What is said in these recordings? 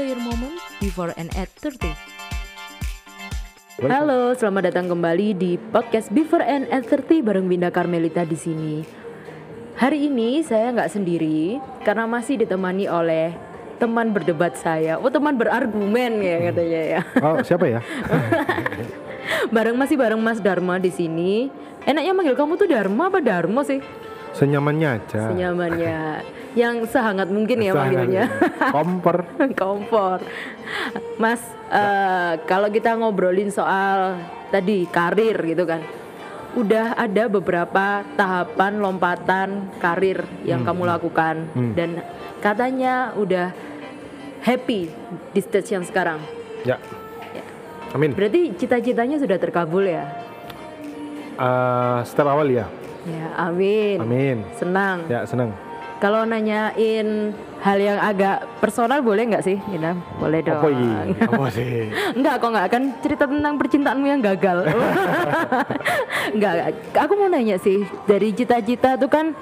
Enjoy your moment before and at 30. Halo, selamat datang kembali di podcast Before and at 30 bareng Winda Karmelita di sini. Hari ini saya nggak sendiri karena masih ditemani oleh teman berdebat saya. Oh, teman berargumen ya katanya ya. Oh, siapa ya? bareng masih bareng Mas Dharma di sini. Enaknya manggil kamu tuh Dharma apa Darmo sih? Senyamannya aja. Senyamannya. Yang sehangat mungkin ya manggilnya. Kompor. kompor. Mas, eh, kalau kita ngobrolin soal tadi karir gitu kan, udah ada beberapa tahapan lompatan karir yang kamu lakukan Hmm. dan katanya udah happy di stage yang sekarang. Ya. Ya. Amin. Berarti cita-citanya sudah terkabul ya? Eh, step awal ya. Ya, amin. Amin. Senang. Ya, senang. Kalau nanyain hal yang agak personal boleh nggak sih, Gina? Boleh dong. Apa ini? Apa sih? Enggak kok enggak akan cerita tentang percintaanmu yang gagal. enggak, aku mau nanya sih dari cita-cita itu kan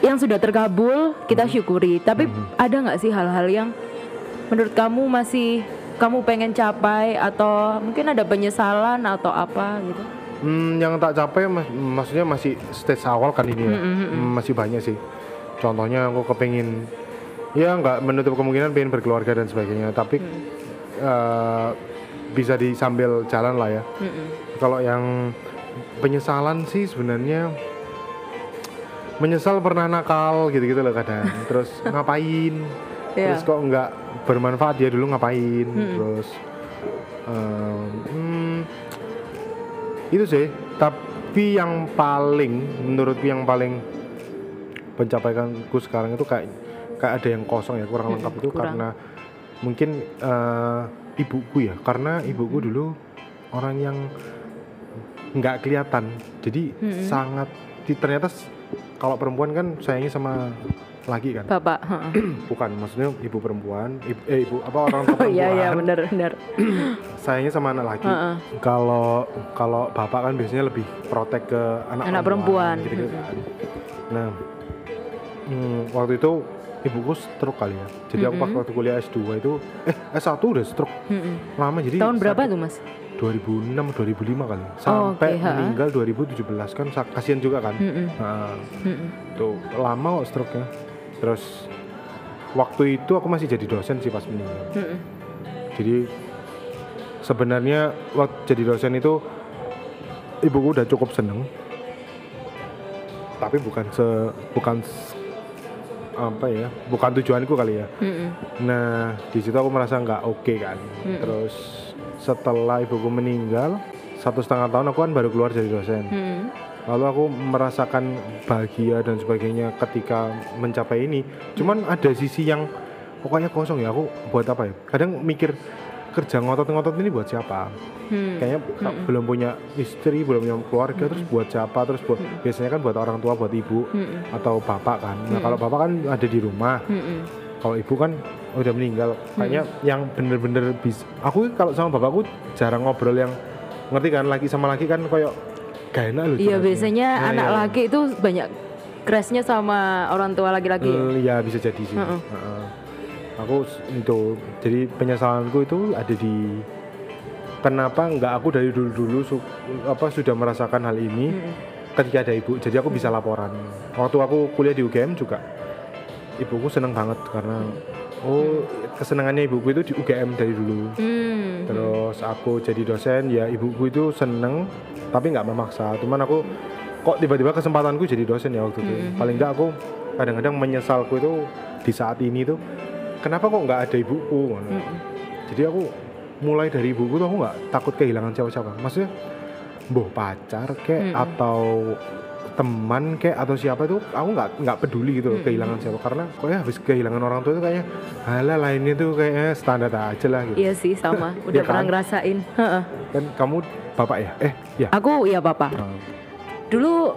yang sudah terkabul kita syukuri. Tapi ada nggak sih hal-hal yang menurut kamu masih kamu pengen capai atau mungkin ada penyesalan atau apa gitu? Hmm, yang tak capai mas- maksudnya masih stage awal kan ini ya. Hmm, Masih banyak sih. Contohnya aku kepengin ya nggak menutup kemungkinan pengen berkeluarga dan sebagainya, tapi eh, bisa di sambil jalan lah ya. Kalau yang penyesalan sih sebenarnya menyesal pernah nakal gitu-gitu loh kadang. Terus ngapain? Iya. Terus kok nggak bermanfaat ya dulu ngapain? Terus em, hmm, itu sih. Tapi yang paling menurutku yang paling pencapaianku sekarang itu kayak kayak ada yang kosong ya kurang lengkap itu kurang. karena mungkin eh, ibuku ya. Karena ibuku dulu orang yang nggak kelihatan. Jadi sangat di- ternyata kalau perempuan kan sayangnya sama laki kan? Bapak. bukan maksudnya ibu perempuan ibu, eh ibu apa orang tua iya iya perempuan benar benar. sayangnya sama anak laki. Kalau kalau bapak kan biasanya lebih protek ke anak, Anak perempuan. gitu kan. Nah hmm, waktu itu ibuku stroke kali ya jadi aku pas waktu kuliah S2 itu eh S1 udah stroke Mm-mm. lama jadi Tahun berapa tuh mas? 2006 2005 kali Oh, sampai oke, ha. meninggal 2017 kan kasihan juga kan Mm-mm. nah, Mm-mm. tuh lama kok stroke nya terus waktu itu aku masih jadi dosen sih pas meninggal Mm-mm. jadi sebenarnya waktu jadi dosen itu ibuku udah cukup seneng tapi bukan se bukan apa ya bukan tujuanku kali ya. Mm-mm. nah di situ aku merasa nggak oke kan. Terus setelah ibuku meninggal satu setengah tahun aku kan baru keluar jadi dosen. Mm-mm. lalu aku merasakan bahagia dan sebagainya ketika mencapai ini. Cuman ada sisi yang pokoknya kosong ya aku buat apa ya? Kadang mikir kerja ngotot-ngotot ini buat siapa Hmm. kayaknya ka- belum punya istri belum punya keluarga terus buat siapa terus buat biasanya kan buat orang tua buat ibu Mm-mm. atau bapak kan nah kalau bapak kan ada di rumah Mm-mm. kalau ibu kan udah meninggal kayaknya yang bener-bener bisa aku kalau sama bapakku jarang ngobrol yang ngerti kan laki sama laki kan kayak gak enak loh Iya biasanya Nah, anak iya. laki itu banyak crashnya sama orang tua laki-laki. ya? Ya bisa jadi sih. Heeh. Heeh. Aku itu jadi penyesalanku itu ada di kenapa nggak aku dari dulu dulu apa sudah merasakan hal ini ketika ada ibu. Jadi aku bisa laporan. Waktu aku kuliah di UGM juga ibuku seneng banget karena oh kesenangannya ibuku itu di UGM dari dulu. Hmm. Terus aku jadi dosen ya ibuku itu seneng tapi nggak memaksa. Cuman aku kok tiba-tiba kesempatanku jadi dosen ya waktu itu. Paling nggak aku kadang-kadang menyesalku itu di saat ini tuh kenapa kok nggak ada ibuku? ngono. Jadi aku mulai dari ibuku tuh aku nggak takut kehilangan siapa-siapa. Maksudnya boh pacar kek atau teman kek atau siapa itu aku nggak nggak peduli gitu loh kehilangan siapa karena kok ya habis kehilangan orang tua itu kayaknya halah lainnya tuh kayaknya standar aja lah gitu Iya sih sama. Udah Iya pernah kan? ngerasain. Kan kamu bapak ya eh ya Aku iya papa. Nah, Dulu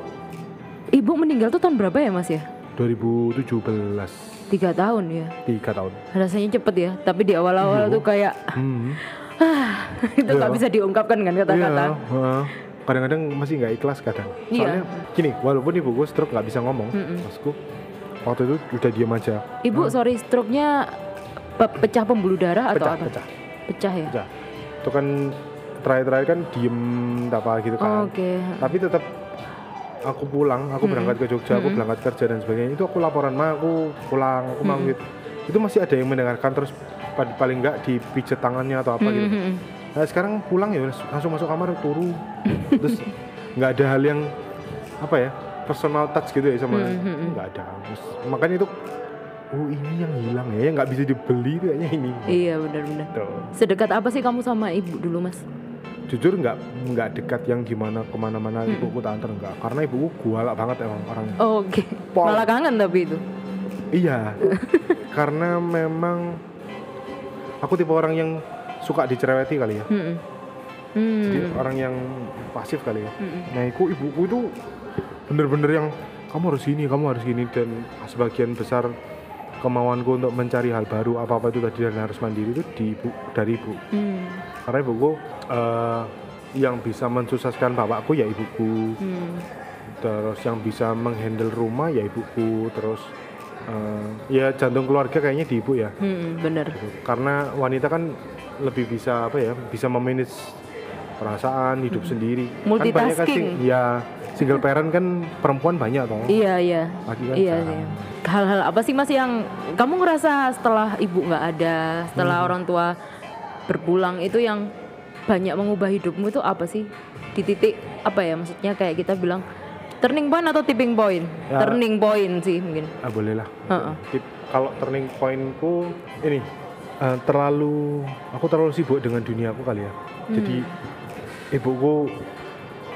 ibu meninggal tuh tahun berapa ya mas ya? 2017 Tiga tahun ya. tiga tahun Rasanya cepet ya. Tapi di awal-awal tuh kayak hmm. itu nggak Iya. bisa diungkapkan kan kata-kata. Iya, kadang-kadang masih nggak ikhlas kadang Iya. soalnya gini walaupun ibuku stroke nggak bisa ngomong Mm-mm. maksudku waktu itu udah diam aja Ibu sorry stroke-nya pe- pecah pembuluh darah atau pecah apa? pecah Pecah ya. pecah itu kan terakhir-terakhir kan diem apa gitu kan Oh, Oke. tapi tetap aku pulang aku berangkat ke Jogja aku berangkat kerja dan sebagainya. Itu aku laporan mah aku pulang aku mau gitu. Itu masih ada yang mendengarkan terus pa- paling enggak dipijet tangannya atau apa gitu. Mhm. nah sekarang pulang ya langsung masuk kamar turu. Terus nggak ada hal yang apa ya personal touch gitu ya sama nggak ada Terus, makanya itu oh ini yang hilang ya yang nggak bisa dibeli itu kayaknya ini. Iya benar-benar. Sedekat apa sih kamu sama ibu dulu mas? Jujur nggak nggak dekat yang gimana ke mana-mana Hmm. ibuku tak antar nggak karena ibuku galak banget emang orangnya Oh, Oke. Pol. Malah kangen tapi itu. iya karena memang aku tipe orang yang suka dicereweti kali ya Mm-mm. Hmm. jadi orang yang pasif kali ya Mm-mm. nah iku ibuku itu bener-bener yang kamu harus gini kamu harus gini dan sebagian besar kemauanku untuk mencari hal baru apa apa itu tadi dan harus mandiri itu di ibu dari ibu Hmm. karena ibuku eh, yang bisa mensukseskan bapakku ya ibuku Hmm. terus yang bisa menghandle rumah ya ibuku terus eh, ya jantung keluarga kayaknya di ibu ya Hmm, bener. gitu. karena wanita kan lebih bisa apa ya bisa memanage perasaan hidup sendiri kan banyak kan Multitasking. sing- ya single parent kan perempuan banyak toh Iya iya. Laki kan Iya sih. Hal-hal apa sih mas yang kamu ngerasa setelah ibu nggak ada, setelah Hmm. orang tua berpulang itu yang banyak mengubah hidupmu itu apa sih? Di titik apa ya maksudnya kayak kita bilang turning point atau tipping point? Ya. Turning point sih mungkin. ah boleh lah Heeh. Tip- kalau turning pointku ini eh, terlalu aku terlalu sibuk dengan duniaku kali ya jadi ibuku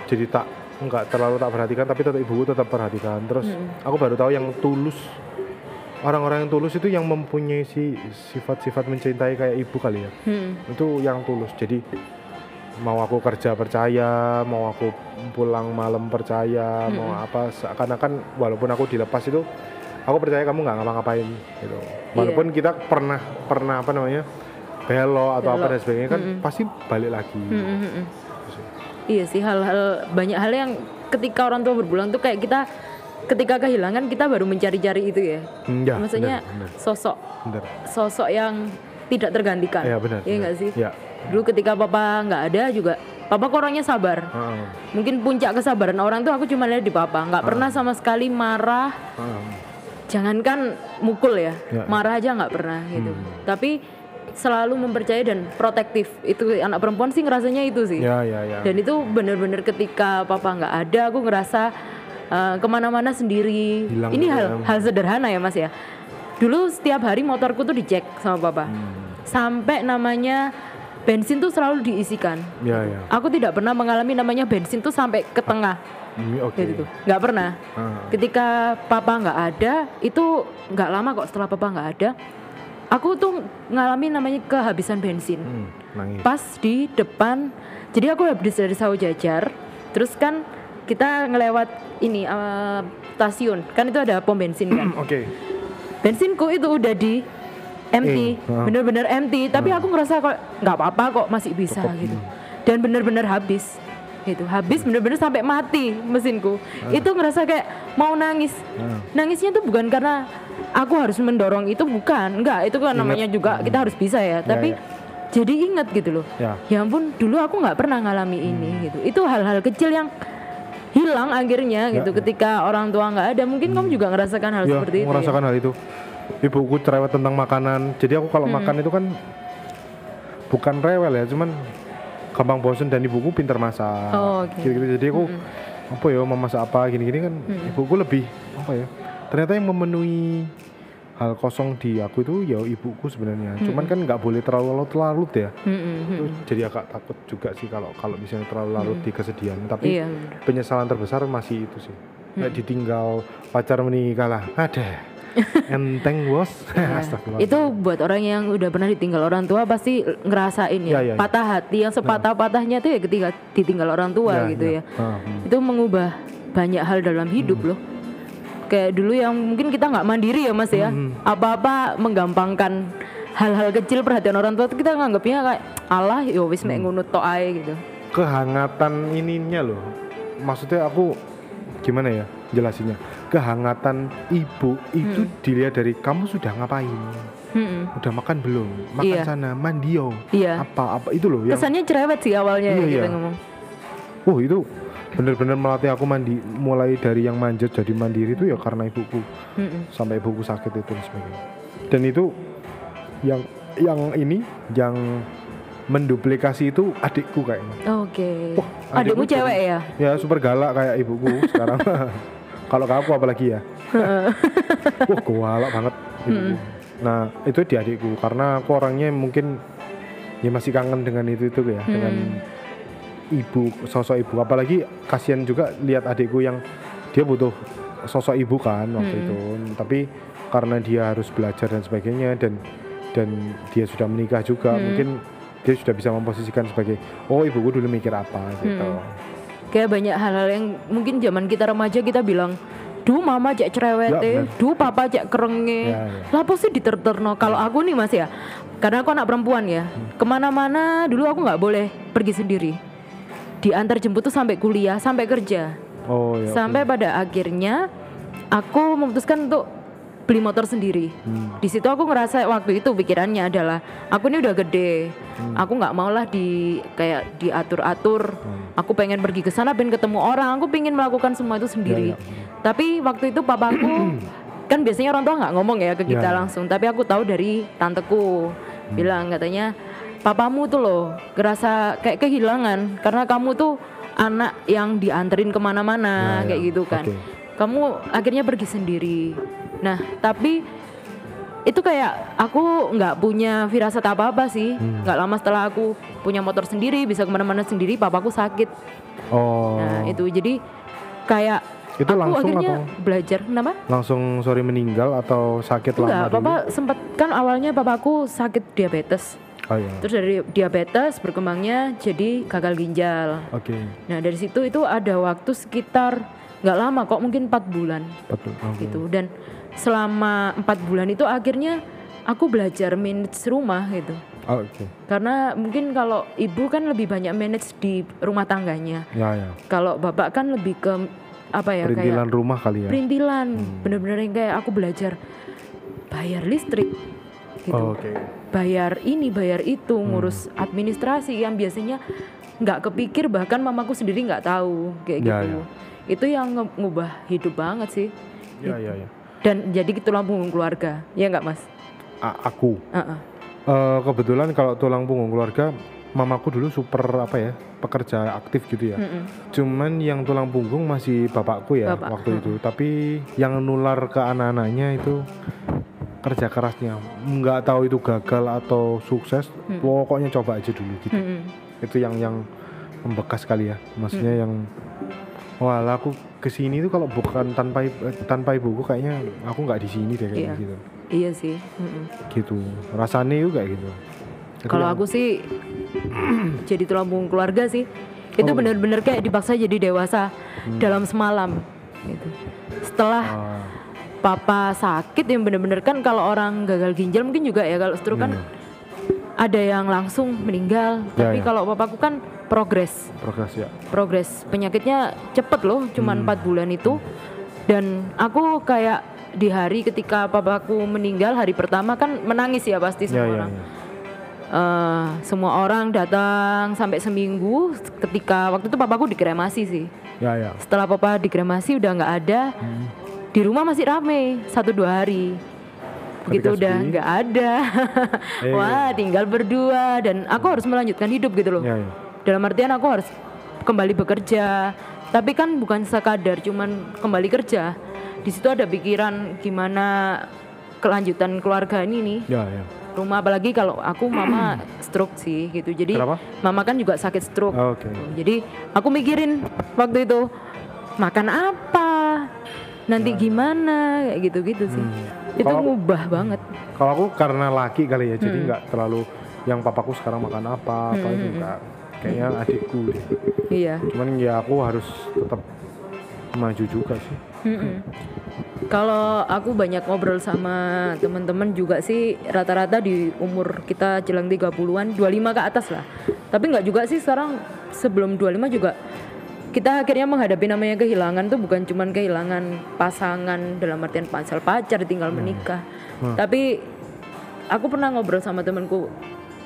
jadi tak nggak terlalu tak perhatikan tapi tetap ibuku tetap perhatikan. Terus aku baru tahu yang tulus orang-orang yang tulus itu yang mempunyai si sifat-sifat mencintai kayak ibu kali ya. Hmm. itu yang tulus. Jadi mau aku kerja percaya mau aku pulang malam percaya mau apa seakan-akan walaupun aku dilepas itu aku percaya kamu nggak ngapa-ngapain gitu. Walaupun kita pernah pernah apa namanya belok atau apa Belok. dan sebagainya kan pasti balik lagi. Hmm, hmm, hmm. Iya sih hal-hal banyak hal yang ketika orang tua berpulang tuh kayak kita ketika kehilangan kita baru mencari-cari itu ya. Hmm, ya, Maksudnya benar, benar, sosok benar. sosok yang tidak tergantikan. ya benar Iya benar. nggak sih? ya Dulu ketika papa nggak ada juga, papa kok orangnya sabar. Heeh, Mungkin puncak kesabaran orang tuh aku cuma lihat di papa, nggak pernah sama sekali marah. heeh. Jangankan mukul ya, Ya. marah aja nggak pernah gitu. Tapi selalu mempercayai dan protektif. Itu anak perempuan sih ngerasanya itu sih. ya ya ya Dan itu bener-bener ketika papa nggak ada, aku ngerasa uh, ke mana-mana sendiri. Hilang Ini gitu hal ya. hal sederhana ya mas ya. Dulu setiap hari motorku tuh dicek sama papa, Hmm. sampai namanya bensin tuh selalu diisikan. ya ya Aku tidak pernah mengalami namanya bensin tuh sampai ke tengah, Hmm, oke kayak gitu. Nggak pernah. Ah. Ketika papa nggak ada, itu nggak lama kok setelah papa nggak ada, aku tuh ngalami namanya kehabisan bensin. Hmm, nangis. Pas di depan jadi aku habis dari sawo jajar terus kan kita ngelewat ini eh, stasiun. Kan itu ada pom bensin kan? Oke. Bensinku itu udah di empty Eh, ah. bener-bener empty tapi aku ngerasa kok nggak apa-apa kok masih bisa Cukup, gitu. Dan bener-bener habis gitu. Habis bener-bener sampai mati mesinku. Itu ngerasa kayak mau nangis. Ah. nangisnya tuh bukan karena aku harus mendorong itu bukan enggak itu kan namanya juga kita harus bisa ya tapi ya. jadi ingat gitu loh. Ya. Ya ampun dulu aku nggak pernah ngalami ini gitu. Itu hal-hal kecil yang hilang akhirnya gitu Ya, ya. ketika orang tua nggak ada. Mungkin kamu juga ngerasakan hal ya seperti itu ya? merasakan hal itu. Ibuku cerewet tentang makanan. Jadi aku kalau makan itu kan bukan rewel ya cuman gampang bosen dan ibuku pintar masak. Oh, oke. gitu-gitu. Jadi aku apa ya mau masak apa gini-gini kan ibuku lebih apa ya ternyata yang memenuhi hal kosong di aku itu ya ibuku sebenarnya. Cuman kan nggak boleh terlalu larut ya. Mm, mm, mm. Itu jadi agak takut juga sih kalau kalau misalnya terlalu larut di kesedihan. Tapi iya penyesalan terbesar masih itu sih. Kayak ditinggal pacar menikah lah. Ada enteng bos. Astagfirullah. itu buat orang yang udah pernah ditinggal orang tua pasti ngerasain ya, Ya, ya, ya. patah hati yang sepatah-patahnya tuh ya ketika ditinggal orang tua gitu ya, Ah, hmm. itu mengubah banyak hal dalam hidup loh kayak dulu yang mungkin kita nggak mandiri ya mas ya Hmm. apa-apa menggampangkan hal-hal kecil perhatian orang tua kita nganggapnya kayak Allah yo wis mek Hmm. ngono tok ae gitu kehangatan ininya loh maksudnya aku gimana ya jelasinnya kehangatan ibu itu Hmm. dilihat dari kamu sudah ngapain Mm-mm. udah makan belum makan Iya. sana mandio Iya. apa apa itu loh yang Kesannya cerewet sih awalnya Iya, ya kita iya. ngomong. oh itu bener-bener melatih aku mandi mulai dari yang manjat jadi mandiri itu ya karena ibuku Mm-mm. sampai ibuku sakit itu dan sebagainya dan itu yang yang ini yang menduplikasi itu adikku kayaknya Oke. Wah, Adikmu adikmu cewek ya? ya super galak kayak ibuku sekarang kalau ke aku apalagi ya wah galak banget ibuku. nah itu di adikku karena aku orangnya mungkin ya masih kangen dengan itu itu ya dengan ibu sosok ibu. Apalagi kasihan juga lihat adikku yang dia butuh sosok ibu kan waktu itu. Tapi karena dia harus belajar dan sebagainya dan dan dia sudah menikah juga mungkin dia sudah bisa memposisikan sebagai oh ibuku dulu mikir apa gitu. Kayak banyak hal-hal yang mungkin zaman kita remaja kita bilang, duh mama cek cerewet, Ya, duh papa cek kerenge. Ya, ya. Lah apa sih diterterno? Kalau aku nih mas ya, karena aku anak perempuan ya, ke mana-mana dulu aku nggak boleh pergi sendiri. Diantar jemput tuh sampai kuliah, sampai kerja, oh ya sampai pada akhirnya aku memutuskan untuk beli motor sendiri. Hmm. Di situ aku ngerasa waktu itu pikirannya adalah aku ini udah gede, Hmm. aku nggak mau lah di kayak diatur-atur. Hmm. Aku pengen pergi ke sana, pengen ketemu orang, aku pengen melakukan semua itu sendiri. Ya, ya. Tapi waktu itu papaku kan biasanya orang tua nggak ngomong ya ke kita Ya, ya. langsung, tapi aku tahu dari tanteku bilang katanya papamu tuh loh ngerasa kayak kehilangan karena kamu tuh anak yang dianterin ke mana-mana Ya, ya. kayak gitu kan. Oke. Kamu akhirnya pergi sendiri. Nah tapi itu kayak aku nggak punya firasat apa apa sih. Hmm. Nggak lama setelah aku punya motor sendiri, bisa ke mana-mana sendiri, papaku sakit. oh Nah itu jadi kayak Itu aku langsung akhirnya atau? belajar kenapa? langsung sorry meninggal atau sakit Enggak, lama dulu papa sempat kan awalnya papaku sakit diabetes. Oh iya. Terus dari diabetes berkembangnya jadi gagal ginjal. oke. Nah dari situ itu ada waktu sekitar nggak lama kok mungkin empat bulan. Betul oke. gitu. Dan selama empat bulan itu akhirnya aku belajar manage rumah gitu. Oh, oke. Karena mungkin kalau ibu kan lebih banyak manage di rumah tangganya. Ya ya. Kalau bapak kan lebih ke apa ya perintilan kayak rumah kali ya? Perintilan. Bener-bener yang kayak aku belajar bayar listrik gitu. Oh, oke. Bayar ini bayar itu Hmm. ngurus administrasi yang biasanya nggak kepikir bahkan mamaku sendiri nggak tahu kayak Ya, gitu. ya. itu yang ngubah hidup banget sih. Ya ya ya. Dan jadi tulang punggung keluarga ya nggak mas? A- aku? Heeh. Eh, kebetulan kalau tulang punggung keluarga mamaku dulu super apa ya pekerja aktif gitu ya. Mm-mm. cuman yang tulang punggung masih bapakku ya Bapak, waktu itu. Tapi yang nular ke anak-anaknya itu kerja kerasnya nggak tahu itu gagal atau sukses pokoknya coba aja dulu gitu. Mm-mm. itu yang yang membekas kali ya. Maksudnya yang wah aku ke sini tuh kalau bukan tanpa tanpa ibuku kayaknya aku nggak di sini deh kayak Iya. gitu. Iya sih. Mm-mm. gitu. Rasanya juga gitu. Itu kalau aku sih jadi tulang punggung keluarga sih. Itu Oh. bener-bener kayak dipaksa jadi dewasa dalam semalam gitu. Setelah Ah, papa sakit yang bener-bener kan kalau orang gagal ginjal mungkin juga ya kalau stroke kan Iya. ada yang langsung meninggal. Ya, tapi ya. kalau papaku kan progres. Progres ya. Progres. Penyakitnya cepet loh cuman empat bulan itu. Dan aku kayak di hari ketika papaku meninggal hari pertama kan menangis ya pasti ya semua ya, orang. ya. Eh, semua orang datang sampai seminggu ketika waktu itu papaku dikremasi sih. Ya ya. Setelah papa dikremasi udah nggak ada di rumah masih rame satu dua hari. Begitu Ketika udah nggak ada. Eh. wah tinggal berdua. Dan aku harus melanjutkan hidup gitu loh. Ya ya dalam artian aku harus kembali bekerja. Tapi kan bukan sekadar cuman kembali kerja. Di situ ada pikiran gimana kelanjutan keluarga ini nih. Ya ya rumah apalagi kalau aku mama stroke sih gitu. Jadi Kenapa? mama kan juga sakit stroke. Oke. Jadi aku mikirin waktu itu makan apa nanti gimana? kayak gitu-gitu sih. Itu Hmm. Kalau- ngubah banget. Kalau aku karena laki kali ya jadi Hmm. nggak terlalu yang papaku sekarang makan apa apa itu enggak kayaknya adikku deh. Iya. Cuman ya aku harus tetap maju juga sih. Mm-mm. Kalau aku banyak ngobrol sama teman-teman juga sih rata-rata di umur kita jelang 30-an, 25 ke atas lah. Tapi nggak juga sih sekarang sebelum 25 juga kita akhirnya menghadapi namanya kehilangan tuh bukan cuman kehilangan pasangan dalam artian pacar pacar tinggal menikah. Tapi aku pernah ngobrol sama temenku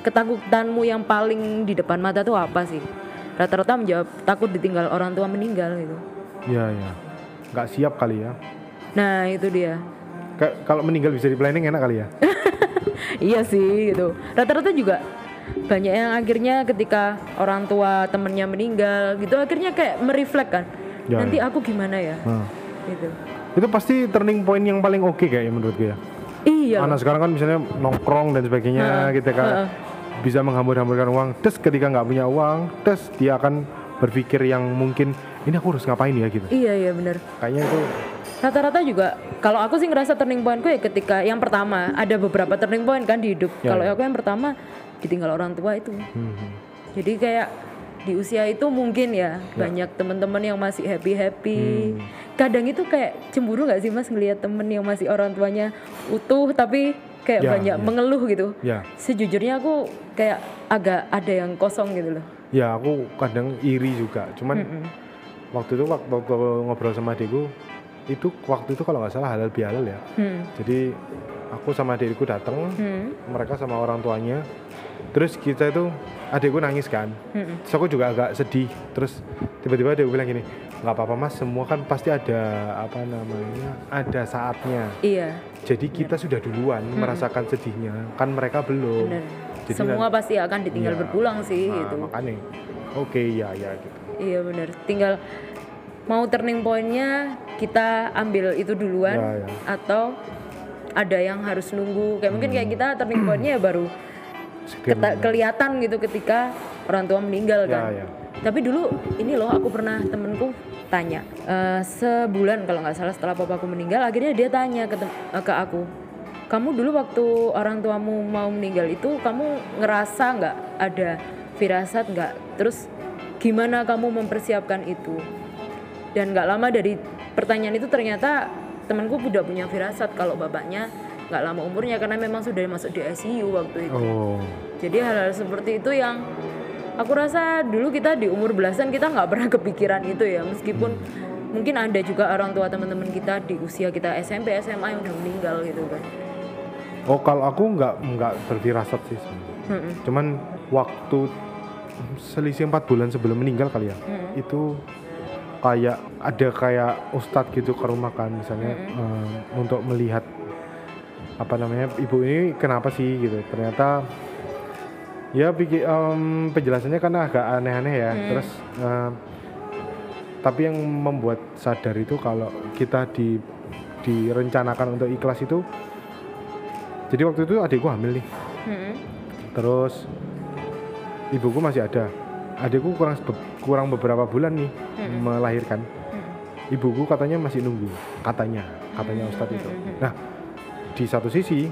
ketakutanmu yang paling di depan mata tuh apa sih rata-rata menjawab takut ditinggal orang tua meninggal gitu Iya ya. Nggak siap kali ya. nah itu dia kalau meninggal bisa di planning enak kali ya. iya sih gitu rata-rata juga banyak yang akhirnya ketika orang tua temennya meninggal gitu akhirnya kayak mereflek kan Ya, nanti ya. aku gimana ya Nah. gitu Itu pasti turning point yang paling oke kayaknya menurut gue ya. iya Anak sekarang kan misalnya nongkrong dan sebagainya gitu kan. heeh. Bisa menghambur-hamburkan uang. Terus ketika nggak punya uang, terus dia akan berpikir yang mungkin ini aku harus ngapain ya gitu. iya iya bener Kayaknya itu rata-rata juga kalau aku sih ngerasa turning pointku ya ketika yang pertama ada beberapa turning point kan di hidup Ya, kalau ya. aku yang pertama ditinggal orang tua itu hmm, jadi kayak di usia itu mungkin ya, banyak teman-teman yang masih happy happy Hmm. kadang itu kayak cemburu nggak sih mas ngelihat temen yang masih orang tuanya utuh tapi kayak Ya, banyak ya. mengeluh gitu ya. sejujurnya aku kayak agak ada yang kosong gitu loh Ya aku kadang iri juga. Cuman waktu itu waktu, waktu ngobrol sama adikku itu waktu itu kalau nggak salah halal bihalal ya. hmm. Jadi aku sama adikku datang, Hmm. mereka sama orang tuanya. Terus kita itu adikku nangis kan. Hmm. Terus aku juga agak sedih. Terus tiba-tiba adikku bilang gini, nggak apa-apa mas, semua kan pasti ada apa namanya, ada saatnya. iya Jadi kita sudah duluan merasakan sedihnya, kan mereka belum. bener Jadi semua pasti akan ditinggal Iya. berpulang sih Nah, gitu makanya, oke ya ya gitu. Iya benar. Tinggal mau turning pointnya kita ambil itu duluan Ya, ya. atau ada yang harus nunggu. Kayak mungkin kayak kita turning pointnya ya baru keta- kelihatan gitu ketika orang tua meninggal Ya, kan. ya. Tapi dulu ini loh aku pernah temenku tanya eh, sebulan kalau nggak salah setelah papaku meninggal akhirnya dia tanya ke, eh, ke aku kamu dulu waktu orang tuamu mau meninggal itu kamu ngerasa nggak ada firasat nggak terus gimana kamu mempersiapkan itu dan nggak lama dari pertanyaan itu ternyata temanku udah punya firasat kalau bapaknya nggak lama umurnya karena memang sudah masuk di ICU waktu itu Oh, jadi hal-hal seperti itu yang aku rasa dulu kita di umur belasan kita nggak pernah kepikiran itu ya meskipun mungkin ada juga orang tua teman-teman kita di usia kita SMP SMA yang udah meninggal gitu kan oh kalau aku nggak nggak berfirasat sih. Mm-mm. Cuman waktu selisih empat bulan sebelum meninggal kali ya, Mm-mm. itu kayak ada kayak ustadz gitu ke rumah kan misalnya em, untuk melihat apa namanya ibu ini kenapa sih gitu. Ternyata ya pikir em, penjelasannya kan agak aneh-aneh ya. Terus em, tapi yang membuat sadar itu kalau kita di direncanakan untuk ikhlas itu jadi waktu itu adikku hamil nih. Mm-mm. terus ibuku masih ada. Adikku kurang kurang beberapa bulan nih melahirkan. Ibuku katanya masih nunggu katanya katanya ustadz itu. Nah di satu sisi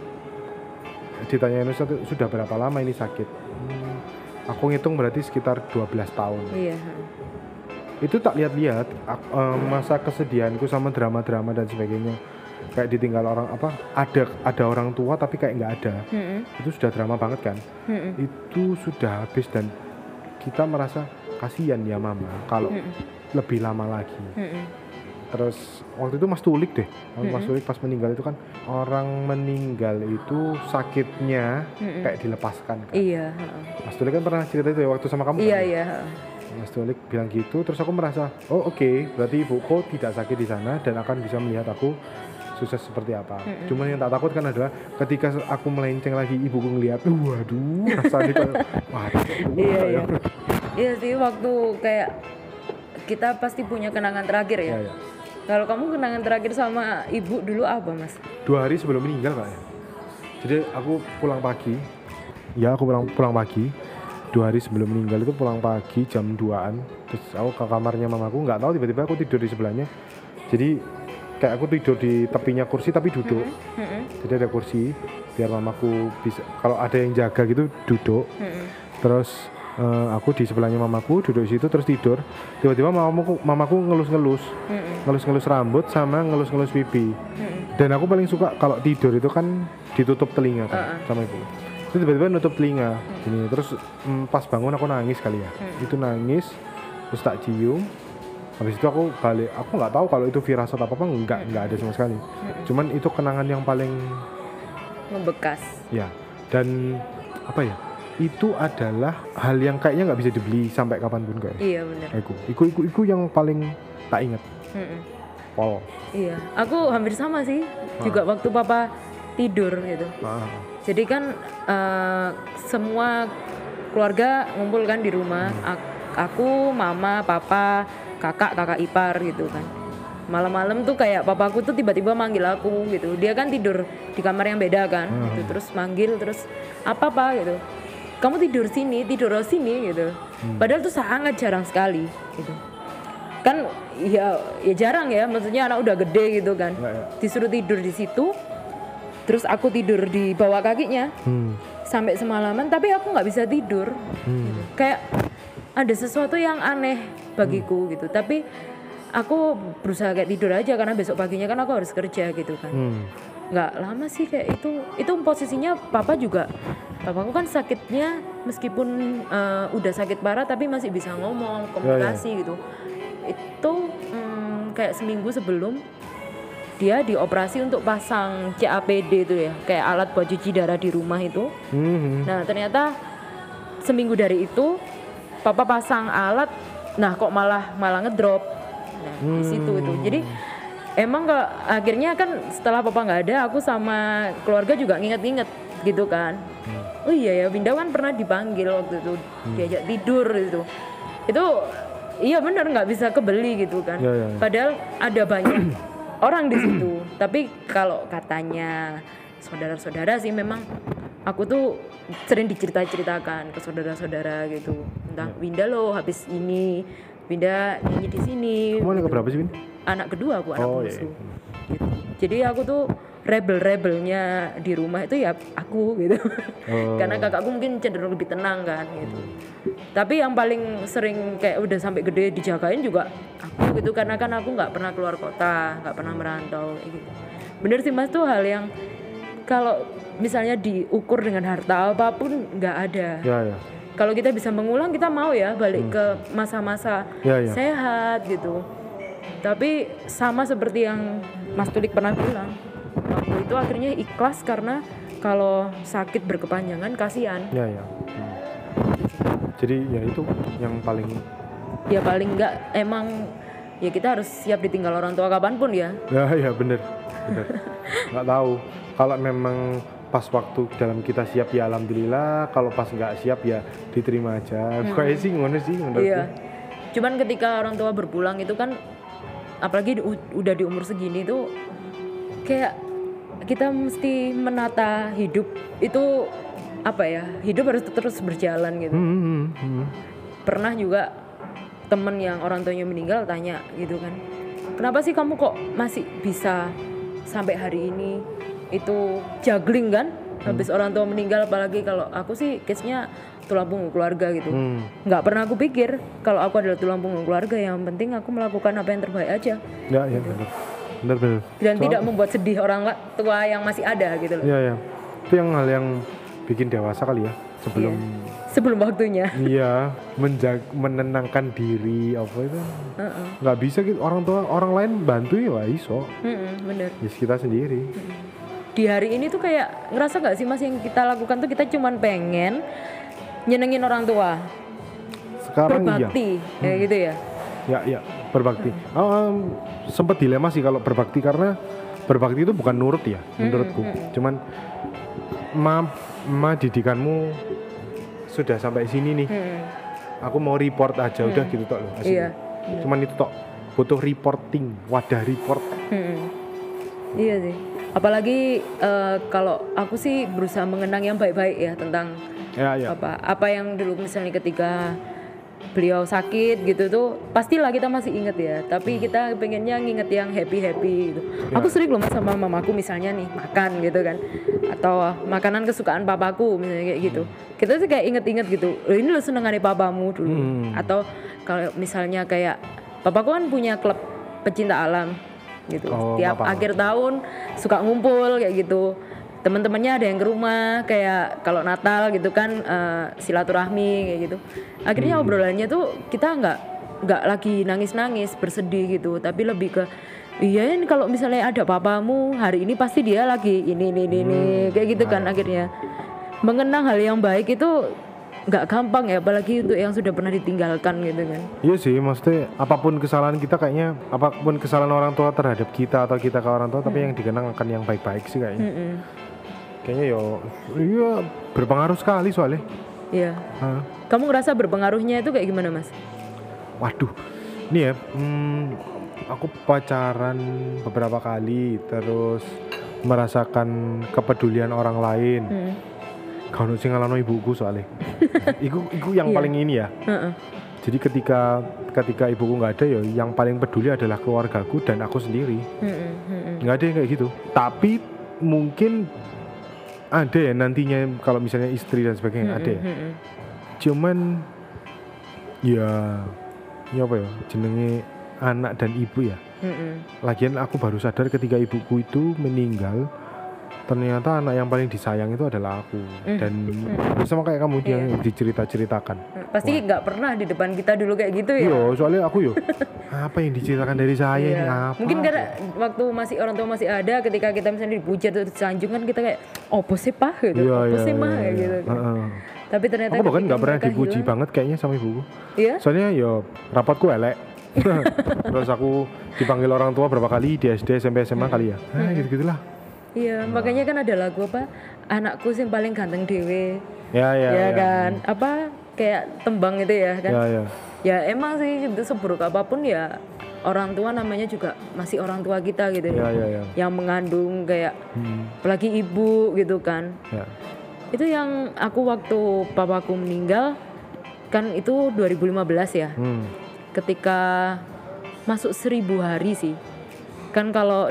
ditanyain ustadz sudah berapa lama ini sakit Hmm, aku ngitung berarti sekitar 12 tahun iya itu tak lihat-lihat eh, masa kesedihanku sama drama-drama dan sebagainya kayak ditinggal orang apa ada ada orang tua tapi kayak nggak ada Mm-mm. itu sudah drama banget kan Mm-mm. itu sudah habis dan kita merasa kasihan ya mama kalau Mm-mm. lebih lama lagi Mm-mm. Terus waktu itu mas tulik deh mas tulik pas meninggal itu kan orang meninggal itu sakitnya Mm-mm. kayak dilepaskan kan iya mas tulik kan pernah cerita itu ya waktu sama kamu iya kan? iya mas tulik bilang gitu terus aku merasa oh oke berarti ibuku tidak sakit di sana dan akan bisa melihat aku sukses seperti apa. Mm-mm. Cuman yang tak takut kan adalah ketika aku melenceng lagi ibuku ngelihat, waduh, rasanya kayak, waduh, iya ya. iya iya sih waktu kayak kita pasti punya kenangan terakhir ya Ya, ya. Kalau kamu kenangan terakhir sama ibu dulu apa mas Dua hari sebelum meninggal kak ya. Jadi aku pulang pagi, ya aku pulang pulang pagi. Dua hari sebelum meninggal itu pulang pagi jam 2an Terus aku ke kamarnya mamaku, nggak tahu tiba-tiba aku tidur di sebelahnya. Jadi kayak aku tidur di tepinya kursi tapi duduk. Mm-mm. Jadi ada kursi biar mamaku bisa kalau ada yang jaga gitu duduk. Mm-mm. Terus eh, aku di sebelahnya mamaku duduk di situ terus tidur. Tiba-tiba mamaku mamaku ngelus-ngelus, ngelus-ngelus rambut sama ngelus-ngelus pipi. Dan aku paling suka kalau tidur itu kan ditutup telinga kan sama ibu. Itu tiba-tiba nutup telinga gini. Terus mm, pas bangun aku nangis kali ya. Itu nangis terus tak cium. Habis itu aku balik. Aku nggak tahu kalau itu firasat apa apa nggak nggak ada sama sekali. Cuman itu kenangan yang paling membekas ya dan apa ya itu adalah hal yang kayaknya nggak bisa dibeli sampai kapan pun kayak iya bener. Iku, iku, iku, iku yang paling tak inget. Mm-mm. Pol. iya aku hampir sama sih. Juga waktu papa tidur gitu. Ah, jadi kan eh, semua keluarga ngumpul kan di rumah. Ak- aku mama papa kakak kakak ipar gitu kan. Malam-malam tuh kayak papaku tuh tiba-tiba manggil aku gitu. Dia kan tidur di kamar yang beda kan gitu. terus manggil terus apa pak gitu kamu tidur sini tidur sini gitu. Padahal tuh sangat jarang sekali gitu. Kan ya ya jarang ya maksudnya anak udah gede gitu kan. Ya, ya. disuruh tidur di situ terus aku tidur di bawah kakinya Hmm. sampai semalaman tapi aku nggak bisa tidur. Hmm. kayak ada sesuatu yang aneh bagiku gitu. Tapi aku berusaha kayak tidur aja karena besok paginya kan aku harus kerja gitu kan. Hmm. nggak lama sih kayak itu. Itu posisinya papa juga papaku kan sakitnya meskipun eh, udah sakit parah tapi masih bisa ngomong komunikasi gitu itu mm, kayak seminggu sebelum dia dioperasi untuk pasang CAPD itu ya kayak alat buat cuci darah di rumah itu Hmm. Nah ternyata seminggu dari itu papa pasang alat, nah kok malah malah ngedrop. Nah di situ itu. Jadi emang ke, akhirnya kan setelah papa nggak ada, aku sama keluarga juga nginget-nginget gitu kan. Oh iya ya, Winda kan pernah dipanggil waktu itu diajak tidur itu. Itu iya bener nggak bisa kebeli gitu kan. Ya, ya, ya. Padahal ada banyak orang di situ. Tapi kalau katanya saudara-saudara sih memang aku tuh sering dicerita-ceritakan ke saudara-saudara gitu tentang Winda loh habis ini Winda nyanyi di sini Kamu anak gitu. keberapa sih, Win? anak kedua aku anak Oh, iya, bungsu gitu. jadi aku tuh rebel-rebelnya di rumah itu ya aku gitu. Oh. karena kakakku mungkin cenderung lebih tenang kan gitu. Tapi yang paling sering kayak udah sampai gede dijagain juga aku gitu karena kan aku nggak pernah keluar kota nggak pernah merantau gitu. Bener sih mas tuh hal yang kalau misalnya diukur dengan harta apa pun nggak ada. Ya, ya. kalau kita bisa mengulang kita mau ya balik ke masa-masa Ya, ya. sehat gitu. Tapi sama seperti yang Mas Tulik pernah bilang waktu itu akhirnya ikhlas karena kalau sakit berkepanjangan kasihan. Ya, ya. Hmm. Jadi ya itu yang paling ya paling enggak emang ya kita harus siap ditinggal orang tua kapan pun ya. Ya ya bener bener. Nggak tahu. Kalau memang pas waktu dalam kita siap ya alhamdulillah. Kalau pas nggak siap ya diterima aja. Kayak sih ngono sih menurutku. Hmm. iya. Cuman ketika orang tua berpulang itu kan apalagi di- udah di umur segini tuh kayak kita mesti menata hidup. Itu apa ya? Hidup harus terus berjalan gitu. Hmm, hmm, hmm. pernah juga temen yang orang tuanya meninggal tanya gitu kan kenapa sih kamu kok masih bisa sampai hari ini? Itu juggling kan? Habis orang tua meninggal apalagi kalau aku sih case-nya tulang punggung keluarga gitu. Hmm. nggak pernah aku pikir kalau aku adalah tulang punggung keluarga yang penting aku melakukan apa yang terbaik aja. Ya ya bener bener bener. Dan tidak membuat sedih orang tua yang masih ada gitu loh. Ya ya itu yang hal yang bikin dewasa kali ya sebelum sebelum waktunya. Iya menjag menenangkan diri apa itu? Heeh. nggak bisa gitu orang tua orang lain bantu ya wah iso. Mm-mm, bener. Ya kita sendiri. Di hari ini tuh kayak ngerasa nggak sih mas yang kita lakukan tuh kita cuman pengen nyenengin orang tua? Sekarang iya. Berbakti kayak gitu ya? Ya ya berbakti. Um, sempat dilema sih kalau berbakti karena berbakti itu bukan nurut ya menurutku. cuman ma ma didikanmu sudah sampai sini nih. Hmm, aku mau report aja udah gitu tok loh Iya. aslinya. cuman itu tok butuh reporting wadah report. Hmm. iya sih. Apalagi eh, kalau aku sih berusaha mengenang yang baik-baik ya tentang ya ya. apa apa yang dulu misalnya ketika beliau sakit gitu tuh pastilah kita masih inget ya. Tapi kita pengennya nginget yang happy happy gitu aku sering loh Mas, sama mamaku misalnya nih makan gitu kan. Atau makanan kesukaan papaku misalnya kayak gitu. Kita tuh kayak inget-inget gitu. "Loh, ini lo senengannya papamu dulu. Hmm. atau kalau misalnya kayak papaku kan punya klub pecinta alam gitu. Oh, tiap papa. akhir tahun suka ngumpul kayak gitu teman-temannya ada yang ke rumah kayak kalau Natal gitu kan eh, silaturahmi kayak gitu akhirnya Hmm. obrolannya tuh kita nggak nggak lagi nangis-nangis bersedih gitu tapi lebih ke iya ini kalau misalnya ada papamu hari ini pasti dia lagi ini ini ini, ini. kayak gitu kan akhirnya mengenang hal yang baik itu nggak gampang ya apalagi untuk yang sudah pernah ditinggalkan gitu kan Iya sih, maksudnya apa pun kesalahan kita kayaknya apa pun kesalahan orang tua terhadap kita atau kita ke orang tua, tapi yang dikenang akan yang baik-baik sih kayaknya. Mm-mm. Kayaknya yo, iya berpengaruh sekali soalnya. iya kamu ngerasa berpengaruhnya itu kayak gimana mas Waduh, ini ya, hmm, aku pacaran beberapa kali, terus merasakan kepedulian orang lain. Hmm. Kalau sing ngalano ibuku soalnya. iku, iku yang Iya. paling ini ya. Heeh. Jadi ketika ketika ibuku nggak ada ya, yang paling peduli adalah keluargaku dan aku sendiri. Mm-mm, mm-mm. nggak ada yang kayak gitu tapi mungkin ada ya nantinya kalau misalnya istri dan sebagainya ada ya Mm-mm. cuman ya ya apa ya jenenge anak dan ibu ya Mm-mm. lagian aku baru sadar ketika ibuku itu meninggal ternyata anak yang paling disayang itu adalah aku. Mm. dan sama kayak kamu yang dicerita-ceritakan. Pasti nggak pernah di depan kita dulu kayak gitu ya. Iya soalnya aku yo apa yang diceritakan dari saya ini? Iya. apa Mungkin karena waktu masih orang tua masih ada, ketika kita misalnya dipuji atau disanjung kan kita kayak opo sih pah gitu, Iya, opo iya, sih mah? iya. gitu. kan. Heeh. Tapi ternyata aku bahkan nggak pernah dipuji hilang- banget kayaknya sama ibuku. Iya? soalnya yo rapotku elek. Terus aku dipanggil orang tua berapa kali di SD SMP SMA kali ya. Nah, gitu gitulah Iya, makanya kan ada lagu apa? Anakku sih paling ganteng dewe. ya ya ya, ya kan? Apa kayak tembang itu ya kan? ya ya Ya emang sih itu seburuk apa pun ya orang tua namanya juga masih orang tua kita gitu ya ya ya Yang mengandung kayak Hmm, apalagi ibu gitu kan. ya Itu yang aku waktu papaku meninggal kan itu 2015 ya. Hmm, Ketika masuk seribu hari sih. Kan kalau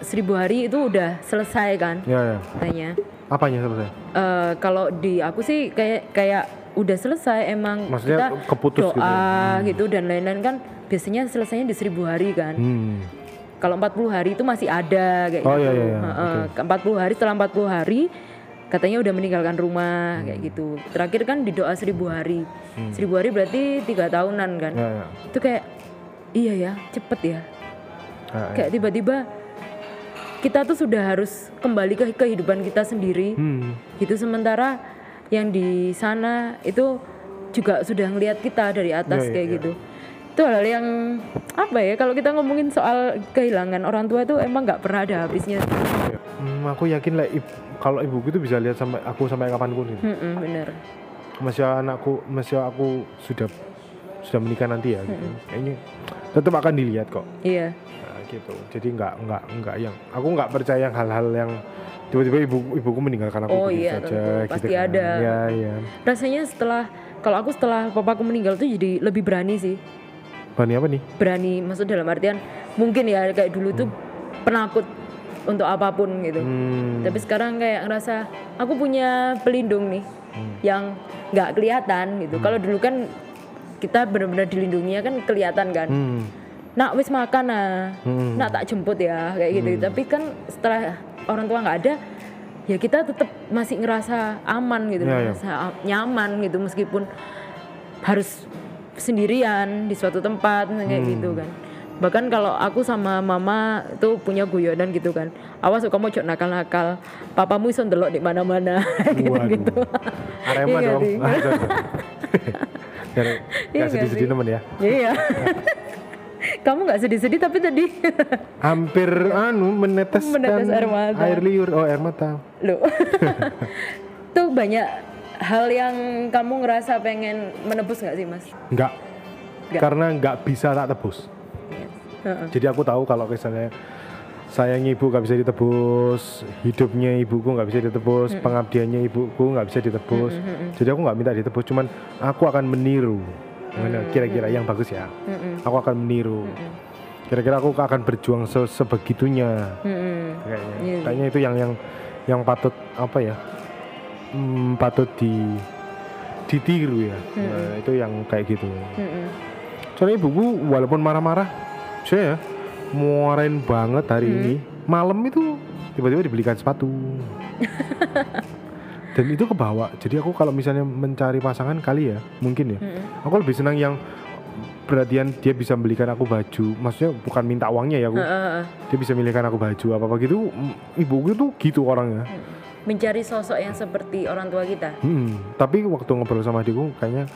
seribu hari itu udah selesai kan ya ya katanya. apanya selesai Eh, kalau di aku sih kayak kayak udah selesai emang Maksudnya kita keputus gitu doa gitu, dan lain-lain kan biasanya selesainya di seribu hari kan. hmm. Kalau 40 hari itu masih ada kayak Oh, gitu. iya, iya, iya. Heeh. Ke 40 hari setelah 40 hari katanya udah meninggalkan rumah kayak gitu. Terakhir kan di doa seribu hari. Seribu hari berarti tiga tahunan kan. ya ya Itu kayak iya ya cepet ya. Ya, ya. Kayak tiba-tiba kita tuh sudah harus kembali ke kehidupan kita sendiri. Hmm, gitu sementara yang di sana itu juga sudah ngelihat kita dari atas Iya, iya, kayak iya. gitu. Itu hal yang apa ya kalau kita ngomongin soal kehilangan orang tua itu emang nggak pernah ada habisnya. Hmm, aku yakin lah ib- kalau ibuku itu bisa lihat sampai aku sampai kapan pun gitu. Mm-mm, bener. Masih anakku masih aku sudah sudah menikah nanti ya gitu. kayaknya tetap akan dilihat kok. Iya. Nah, gitu. Jadi nggak nggak nggak yang aku nggak percaya yang hal-hal yang tiba-tiba ibu ibuku meninggalkan aku Oh begitu iya, saja tentu. gitu Pasti kan. ada. ya ya rasanya setelah kalau aku setelah papaku meninggal tuh jadi lebih berani sih. Bani apa nih? Berani maksud dalam artian mungkin ya kayak dulu tuh penakut untuk apa pun gitu. Hmm, tapi sekarang kayak ngerasa aku punya pelindung nih yang nggak kelihatan gitu. Kalau dulu kan kita benar-benar dilindunginya kan kelihatan kan. Hmm, nak wis makan nah hmm. nak tak jemput ya kayak gitu. Tapi kan setelah orang tua nggak ada ya kita tetap masih ngerasa aman gitu Iya, iya. ngerasa nyaman gitu. Meskipun harus sendirian di suatu tempat kayak Hmm. gitu kan. Bahkan kalau aku sama mama itu punya guyonan gitu kan. Awas kamu cok nakal-nakal. Papamu iso ndelok di mana-mana. Gitu. Gitu Arema Iya dong. Iya sedih-sedih ya. Iya kamu nggak sedih-sedih tapi tadi hampir anu meneteskan Menetes air mata. air liur oh air mata Loh. tuh banyak hal yang kamu ngerasa pengen menebus nggak sih mas? nggak Nggak. karena nggak bisa tak tebus Heeh. jadi aku tahu kalau misalnya sayang ibu nggak bisa ditebus hidupnya ibuku nggak bisa ditebus pengabdiannya ibuku nggak bisa ditebus jadi aku nggak minta ditebus cuman aku akan meniru Gimana? kira-kira yang bagus ya Mm-mm. aku akan meniru kira-kira aku akan berjuang se- sebegitunya Mm-mm. kayaknya sih. kayaknya itu yang yang yang patut apa ya hmm, patut di ditiru ya Nah, itu yang kayak gitu Mm-mm. soalnya ibuku walaupun marah-marah saya ya muarain banget hari Hmm. ini malam itu tiba-tiba dibelikan sepatu dan itu kebawa. Jadi aku kalau misalnya mencari pasangan kali ya mungkin ya. Mm-mm. aku lebih senang yang perhatian dia bisa belikan aku baju. Maksudnya bukan minta uangnya ya aku. Heeh, heeh. dia bisa belikan aku baju apa apa gitu. Mm, ibuku tuh gitu orangnya. Mencari sosok yang seperti orang tua kita? Hmm, tapi waktu ngobrol sama adikku kayaknya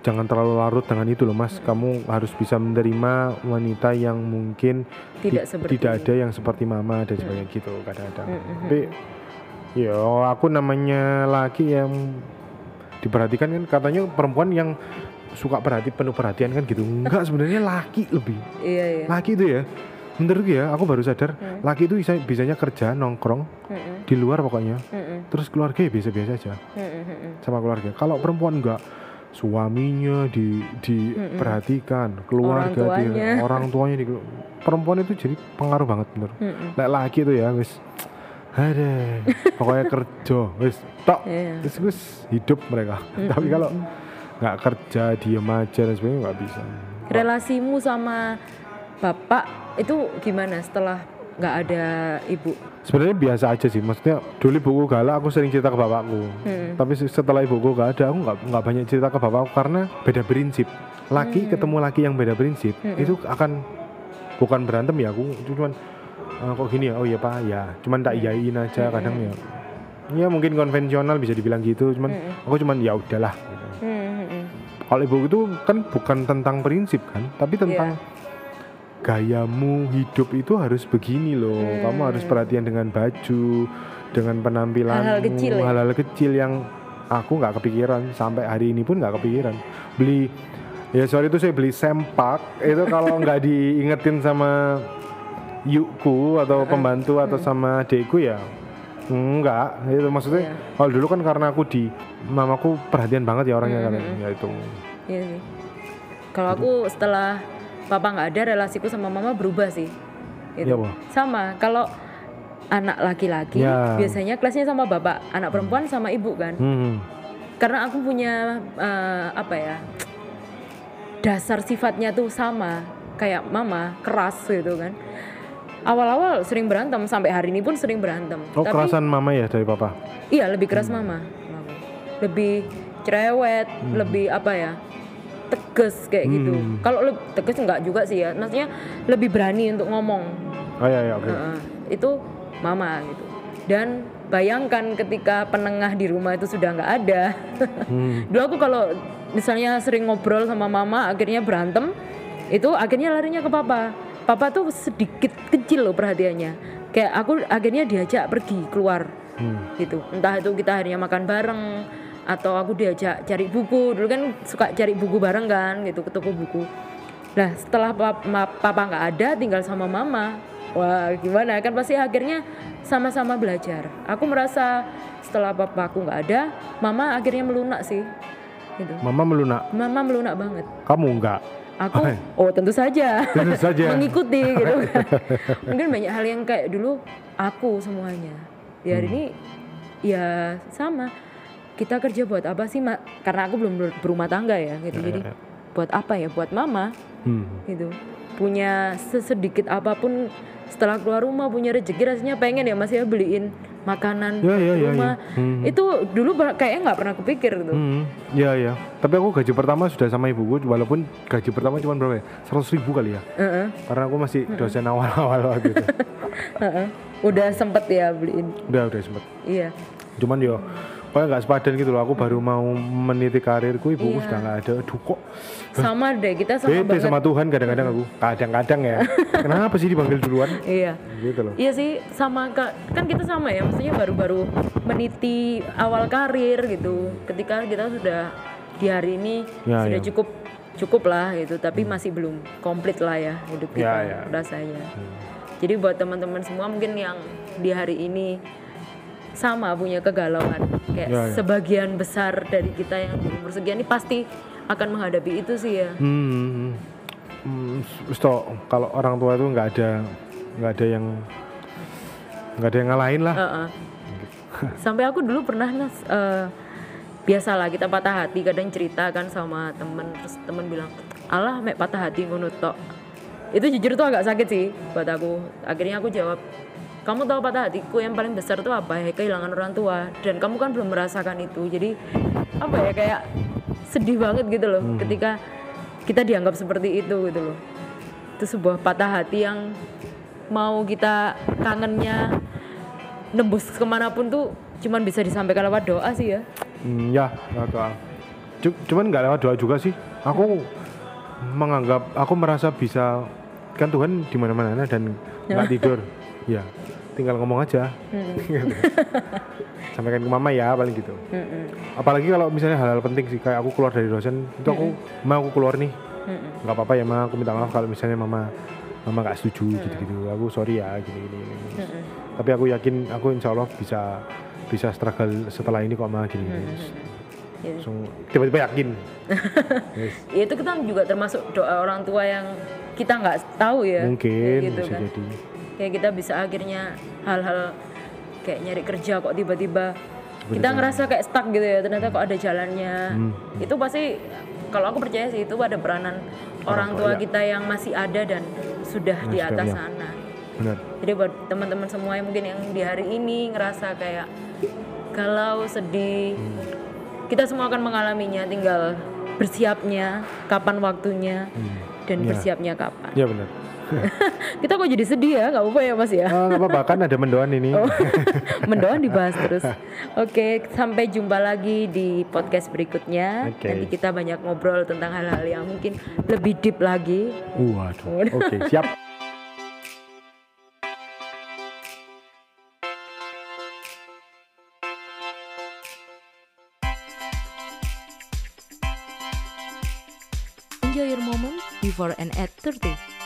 jangan terlalu larut dengan itu loh mas. Kamu harus bisa menerima wanita yang mungkin Tidak ti- seperti- tidak ada yang seperti mama dan sebagainya gitu kadang-kadang. Hmm, hmm, tapi ya aku namanya laki yang diperhatikan kan katanya perempuan yang suka perhati penuh perhatian kan gitu enggak sebenarnya laki lebih iya iya laki itu ya menurutku ya aku baru sadar Hmm. laki itu bisa bisanya kerja nongkrong Heeh, di luar pokoknya heeh, terus keluarga ya biasa-biasa aja heeh, heeh. sama keluarga. Kalau perempuan enggak suaminya di diperhatikan, keluarga Orang di tuanya. orang tuanya di perempuan itu jadi pengaruh banget bener. Lek laki itu ya wis ada pokoknya kerja wis tok Iya. wis wis hidup mereka. Tapi kalau nggak kerja diem aja dan sebagainya nggak bisa. relasimu sama bapak itu gimana setelah nggak ada ibu Sebenarnya biasa aja sih, maksudnya dulu ibuku galak aku sering cerita ke bapakku. Hmm. Tapi se- setelah ibuku gak ada, aku nggak nggak banyak cerita ke bapakku karena beda prinsip. Laki Hmm. ketemu laki yang beda prinsip itu akan bukan berantem ya aku cuman "Eh, kok gini ya? Oh iya pak. Ya cuman tak iyain aja kadang ya. Ya mungkin konvensional bisa dibilang gitu cuman aku cuman ya udahlah gitu. Hmm, hmm, kalau ibu itu kan bukan tentang prinsip kan tapi tentang Iya. gayamu hidup itu harus begini loh. Hmm. kamu harus perhatian dengan baju dengan penampilan Hal-hal kecil ya? hal-hal kecil yang aku nggak kepikiran sampai hari ini pun nggak kepikiran. Beli ya sorry itu saya beli sempak itu kalau nggak diingetin sama yukku atau pembantu atau sama adekku ya enggak itu maksudnya Iya. kalau dulu kan karena aku di mamaku perhatian banget ya orangnya kan ya itu Iya sih. Kalau aku setelah papa nggak ada, relasiku sama mama berubah sih. Gitu. Iya, Wah. Sama. Kalau anak laki-laki Ya. biasanya kelasnya sama bapak, anak perempuan sama ibu kan. hmm. Karena aku punya eh, apa ya dasar sifatnya tuh sama kayak mama, keras gitu kan. Awal-awal sering berantem sampai hari ini pun sering berantem. oh Tapi kerasan mama ya dari papa Iya lebih keras mama, Mama. lebih cerewet, lebih apa ya tegas kayak gitu. Kalau lebih tegas enggak juga sih ya, maksudnya lebih berani untuk ngomong. oh ya ya oke Heeh, itu mama gitu. Dan bayangkan ketika penengah di rumah itu sudah nggak ada. Hmm. Dulu aku kalau misalnya sering ngobrol sama mama, akhirnya berantem, itu akhirnya larinya ke papa. Papa tuh sedikit kecil loh perhatiannya. Kayak aku akhirnya diajak pergi keluar Hmm. gitu. Entah itu kita akhirnya makan bareng atau aku diajak cari buku. Dulu kan suka cari buku bareng kan gitu ke toko buku. Nah setelah papa nggak ada, tinggal sama mama. Wah gimana kan pasti akhirnya sama-sama belajar. Aku merasa setelah papaku nggak ada, mama akhirnya melunak sih. Gitu. mama melunak Mama melunak banget. kamu enggak Aku, Oh, tentu saja. Tentu saja. Mengikuti gitu kan. Mungkin banyak hal yang kayak dulu aku semuanya. Di hari Hmm. ini ya sama. Kita kerja buat apa sih, Mak? Karena aku belum ber- berumah tangga ya gitu. Jadi ya. buat apa ya? Buat mama hmm. gitu. Punya sesedikit apa pun setelah keluar rumah punya rezeki rasanya pengen ya Mas ya beliin makanan Ya, ya, di ya, rumah. ya. Hmm. Itu dulu kayaknya nggak pernah kepikir gitu. Hmm, ya ya. Tapi aku gaji pertama sudah sama ibuku, walaupun gaji pertama cuma berapa ya? Seratus ribu kali ya. Heeh, Karena aku masih dosen awal-awal waktu itu. heeh. Udah sempet ya beliin. udah udah sempet. Iya. Cuman yo, kayak nggak sepadan gitu loh. Aku baru mau meniti karirku, ibuku Iya. sudah nggak ada. Aduh kok Sama deh kita sama bete banget. sama Tuhan kadang-kadang aku. Kadang-kadang ya. Kenapa sih dipanggil duluan? Iya. Gitu loh. Iya sih sama kan kita sama ya maksudnya baru-baru meniti awal karir gitu. Ketika kita sudah di hari ini Ya, sudah ya. cukup cukup lah gitu, tapi masih belum komplit lah ya hidup kita Ya, ya. rasanya. Jadi buat teman-teman semua mungkin yang di hari ini sama punya kegalauan kayak Ya, ya. sebagian besar dari kita yang di umur sekian ini pasti akan menghadapi itu sih ya. Hmm, hmm, wis toh, kalau orang tua itu nggak ada nggak ada yang nggak ada yang ngalahin lah. Heeh. Sampai aku dulu pernah nas eh, biasalah kita patah hati kadang cerita kan sama temen terus temen bilang Allah mek patah hati ngono tok itu jujur tuh agak sakit sih buat aku akhirnya aku jawab kamu tahu patah hatiku yang paling besar tuh apa ya? Kehilangan orang tua. Dan kamu kan belum merasakan itu. Jadi apa ya kayak sedih banget gitu loh ketika kita dianggap seperti itu gitu loh. Itu sebuah patah hati yang mau kita kangennya nembus ke mana pun tuh cuman bisa disampaikan lewat doa sih ya. Hmm, ya, lewat doa. Cu- Cuman nggak lewat doa juga sih. Aku menganggap, aku merasa bisa kan Tuhan di mana-mana dan nggak tidur. Ya, tinggal ngomong aja. Gitu. Sampaikan ke mama ya paling gitu. Apalagi kalau misalnya hal-hal penting sih kayak aku keluar dari dosen itu aku mau aku keluar nih. Nggak apa-apa ya ma, aku minta maaf kalau misalnya mama mama nggak setuju gitu-gitu. Aku sorry ya gini-gini. Tapi aku yakin aku insya Allah bisa bisa struggle setelah ini kok mah gini. Ya. Langsung tiba-tiba yakin. Yes, Ya, itu kita juga termasuk doa orang tua yang kita nggak tahu ya mungkin Kayak gitu bisa kan. jadi. Kayak kita bisa akhirnya hal-hal kayak nyari kerja kok tiba-tiba kita ngerasa kayak stuck gitu ya ternyata kok ada jalannya Hmm, itu pasti kalau aku percaya sih itu ada peranan orang, tua, tua ya. kita yang masih ada dan sudah di sudah, atas ya. sana Benar. jadi buat teman-teman semua yang mungkin yang di hari ini ngerasa kayak galau sedih Hmm. kita semua akan mengalaminya tinggal bersiapnya kapan waktunya dan Ya. bersiapnya kapan Ya benar. kita kok jadi sedih ya nggak apa-apa ya mas ya Ah, nggak apa-apa kan ada mendoan ini. Oh, mendoan dibahas terus. Oke, sampai jumpa lagi di podcast berikutnya. Oke. Nanti kita banyak ngobrol tentang hal-hal yang mungkin lebih deep lagi. Waduh. Oke, siap. Enjoy your moment before and at 30.